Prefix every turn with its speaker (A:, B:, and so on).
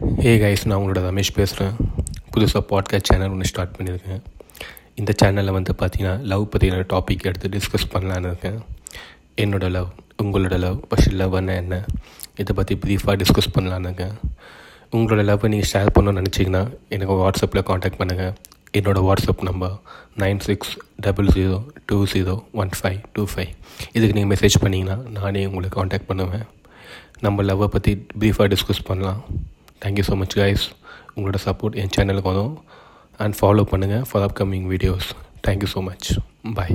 A: Hey guys நான் உங்களோட ரமேஷ் பேசுகிறேன் புதுசாக பாட்காஸ்ட் சேனல் ஒன்று ஸ்டார்ட் பண்ணியிருக்கேன். இந்த சேனலில் வந்து பார்த்தீங்கன்னா லவ் பற்றின டாபிக் எடுத்து டிஸ்கஸ் பண்ணலான்னு இருக்கேன். என்னோடய லவ் உங்களோட லவ் ஃபஸ்ட் லவ்னா என்ன? இதை பற்றி ப்ரீஃபாக டிஸ்கஸ் பண்ணலான்னு இருக்கேன். உங்களோட லவ்வை நீங்கள் ஷேர் பண்ணணும்னு நினச்சிங்கன்னா எனக்கு வாட்ஸ்அப்பில் காண்டாக்ட் பண்ணுங்கள் என்னோடய WhatsApp number nine six double zero two zero one five two five இதுக்கு நீங்கள் மெசேஜ் பண்ணிங்கன்னா நானே உங்களை காண்டாக்ட் பண்ணுவேன். நம்ம லவ்வை பற்றி ப்ரீஃபாக டிஸ்கஸ் பண்ணலாம். Thank you so much guys உங்களோட சப்போர்ட் என் சேனலுக்கு வரும் அண்ட் ஃபாலோ பண்ணுங்கள் for upcoming videos thank you so much bye